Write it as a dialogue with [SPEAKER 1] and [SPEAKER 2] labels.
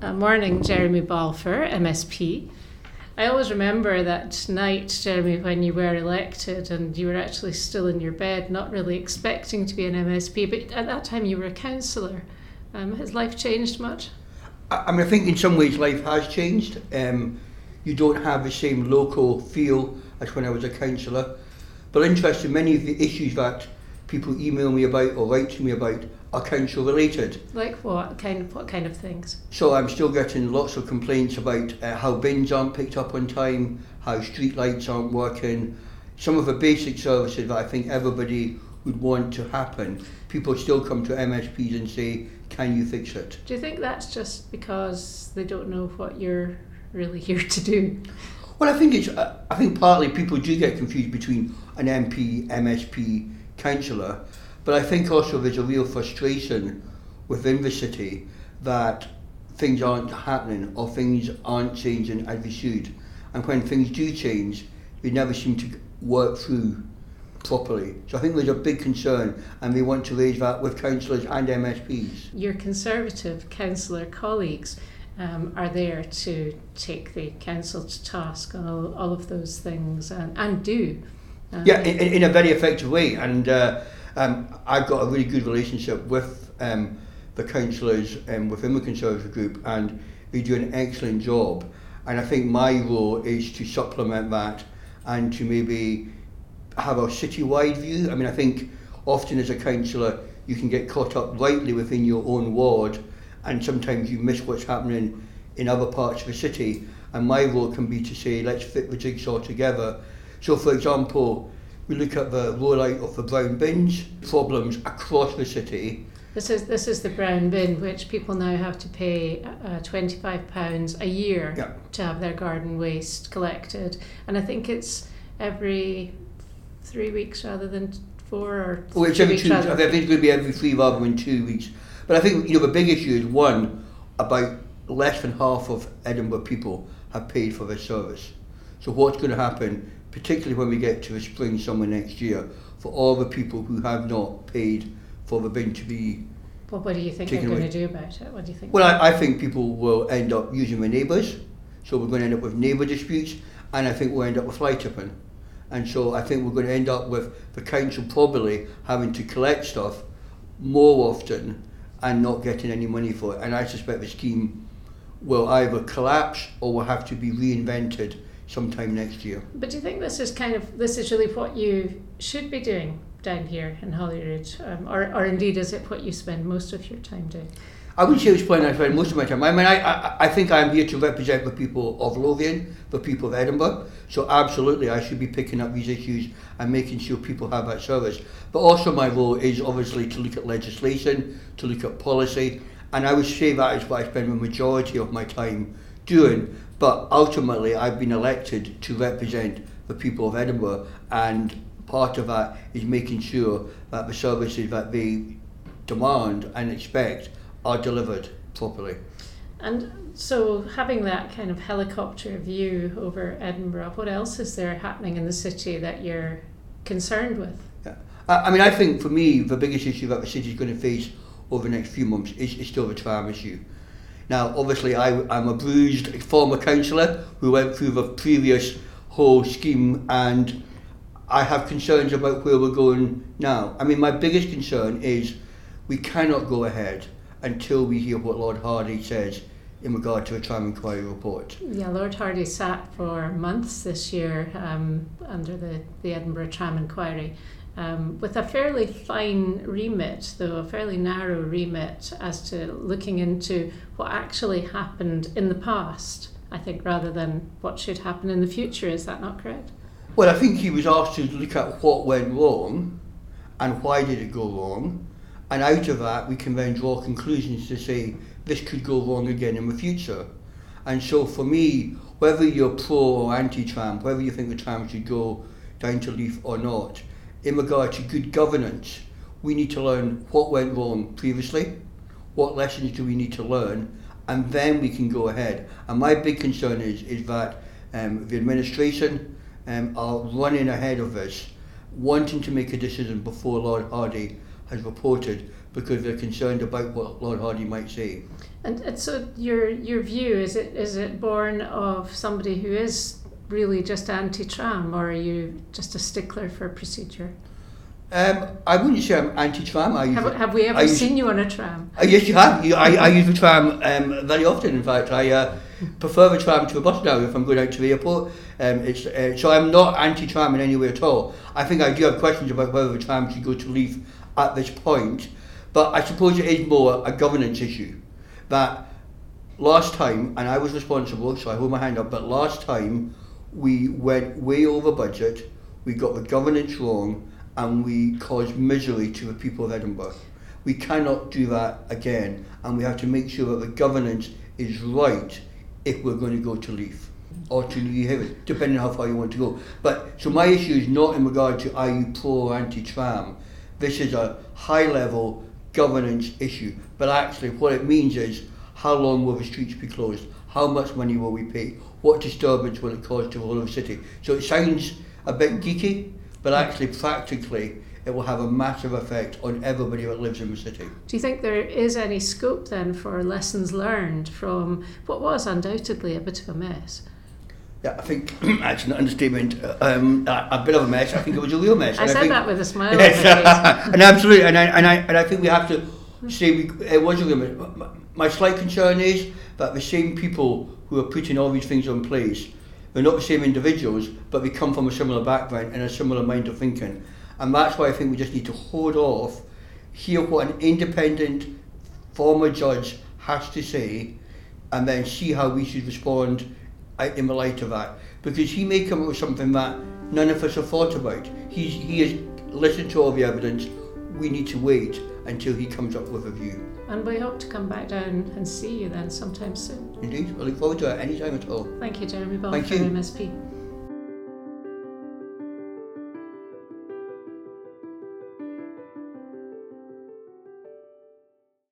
[SPEAKER 1] Uh, morning, Jeremy Balfour, MSP. I always remember that night, Jeremy, when you were elected and you were actually still in your bed, not really expecting to be an MSP, but at that time you were a councillor. Um, has life changed much?
[SPEAKER 2] I, mean, I think in some ways life has changed. Um, you don't have the same local feel as when I was a councillor. But interesting, many of the issues that people email me about or write to me about are council related.
[SPEAKER 1] Like what kind of what kind of things?
[SPEAKER 2] So I'm still getting lots of complaints about uh, how bins aren't picked up on time, how street lights aren't working, some of the basic services that I think everybody would want to happen. People still come to MSPs and say, "Can you fix it?"
[SPEAKER 1] Do you think that's just because they don't know what you're really here to do?
[SPEAKER 2] Well, I think it's. I think partly people do get confused between an MP, MSP, councillor, but I think also there's a real frustration within the city that things aren't happening or things aren't changing as they should. And when things do change, they never seem to work through properly. So I think there's a big concern and we want to raise that with councillors and MSPs.
[SPEAKER 1] Your Conservative councillor colleagues um, are there to take the council to task on all, all of those things and, and do.
[SPEAKER 2] Um, yeah, in, in a very effective way. And uh, um, I've got a really good relationship with um, the councillors um, within the Conservative group and they do an excellent job. And I think my role is to supplement that and to maybe have a city-wide view. I mean, I think often as a councillor you can get caught up rightly within your own ward and sometimes you miss what's happening in other parts of the city. And my role can be to say, let's fit the jigsaw together. So, for example, we look at the rollout of the brown bins, problems across the city.
[SPEAKER 1] This is this is the brown bin, which people now have to pay uh, twenty five pounds a year
[SPEAKER 2] yeah.
[SPEAKER 1] to have their garden waste collected, and I think it's every three weeks rather than four or.
[SPEAKER 2] Oh, it's every two. I think it's going to be every three rather than two weeks. But I think you know the big issue is one about less than half of Edinburgh people have paid for this service. So what's going to happen particularly when we get to the spring, summer next year, for all the people who have not paid for the bin to be
[SPEAKER 1] well, what do you think they're going to do about it? What do you think?
[SPEAKER 2] Well, I, I think people will end up using the neighbours, so we're going to end up with neighbour disputes, and I think we'll end up with fly tipping. And so I think we're going to end up with the council probably having to collect stuff more often and not getting any money for it. And I suspect the scheme will either collapse or will have to be reinvented sometime next year.
[SPEAKER 1] But do you think this is kind of this is really what you should be doing down here in Holyrood, um, or or indeed is it what you spend most of your time doing?
[SPEAKER 2] I would say it's what I spend most of my time. I mean, I, I, I think I'm here to represent the people of Lothian, the people of Edinburgh. So absolutely, I should be picking up these issues and making sure people have that service. But also my role is obviously to look at legislation, to look at policy, and I would say that is what I spend the majority of my time doing. But ultimately, I've been elected to represent the people of Edinburgh, and part of that is making sure that the services that they demand and expect are delivered properly.
[SPEAKER 1] And so, having that kind of helicopter view over Edinburgh, what else is there happening in the city that you're concerned with?
[SPEAKER 2] Yeah. I mean, I think for me, the biggest issue that the city is going to face over the next few months is, is still the tram issue. Now, obviously, I, I'm a bruised former councillor who went through the previous whole scheme and I have concerns about where we're going now. I mean, my biggest concern is we cannot go ahead until we hear what Lord Hardie says in regard to a tram inquiry report.
[SPEAKER 1] Yeah, Lord Hardie sat for months this year um, under the, the Edinburgh tram inquiry um, with a fairly fine remit, though a fairly narrow remit, as to looking into what actually happened in the past, I think, rather than what should happen in the future. Is that not correct?
[SPEAKER 2] Well, I think he was asked to look at what went wrong and why did it go wrong. And out of that, we can then draw conclusions to say this could go wrong again in the future. And so for me, whether you're pro or anti-tram, whether you think the tram should go down to Leith or not, in regard to good governance, we need to learn what went wrong previously, what lessons do we need to learn, and then we can go ahead. And my big concern is, is that um, the administration um, are running ahead of us, wanting to make a decision before Lord Hardie has reported, because they're concerned about what Lord Hardie might say.
[SPEAKER 1] And, and so your your view is it is it born of somebody who is really just anti-tram, or are you just a stickler for procedure?
[SPEAKER 2] Um, I wouldn't say I'm anti-tram. I
[SPEAKER 1] Have, have we ever
[SPEAKER 2] I use-
[SPEAKER 1] seen you on a tram?
[SPEAKER 2] Uh, yes, you have. I, I use the tram um, very often. In fact, I uh, prefer the tram to a bus now if I'm going out to the airport. Um, it's, uh, so I'm not anti-tram in any way at all. I think I do have questions about whether the tram should go to Leith at this point, but I suppose it is more a governance issue. That last time, and I was responsible, so I hold my hand up. But last time, we went way over budget. We got the governance wrong, and we caused misery to the people of Edinburgh. We cannot do that again, and we have to make sure that the governance is right if we're going to go to Leith or to Newhaven, depending on how far you want to go. But so my issue is not in regard to are you pro or anti-tram. This is a high-level governance issue. But actually, what it means is how long will the streets be closed? How much money will we pay? What disturbance will it cause to the whole of the city? So it sounds a bit geeky, but actually, practically, it will have a massive effect on everybody that lives in the city.
[SPEAKER 1] Do you think there is any scope then for lessons learned from what was undoubtedly a bit of a mess?
[SPEAKER 2] Yeah, I think that's an understatement. Um, a, a bit of a mess. I think it was a real mess.
[SPEAKER 1] I
[SPEAKER 2] and
[SPEAKER 1] said
[SPEAKER 2] think,
[SPEAKER 1] that with a smile
[SPEAKER 2] Yes, and absolutely, and I, and I and I think we have to say we, it was a real mess. My- My slight concern is that the same people who are putting all these things in place, they're not the same individuals, but they come from a similar background and a similar mind of thinking, and that's why I think we just need to hold off, hear what an independent former judge has to say, and then see how we should respond uh, in the light of that. Because he may come up with something that none of us have thought about. He's, he has listened to all the evidence. We need to wait until he comes up with a view.
[SPEAKER 1] And we hope to come back down and see you then sometime soon.
[SPEAKER 2] Indeed, I look forward to it any time at all.
[SPEAKER 1] Thank you, Jeremy Ball
[SPEAKER 2] Thank you.
[SPEAKER 1] MSP.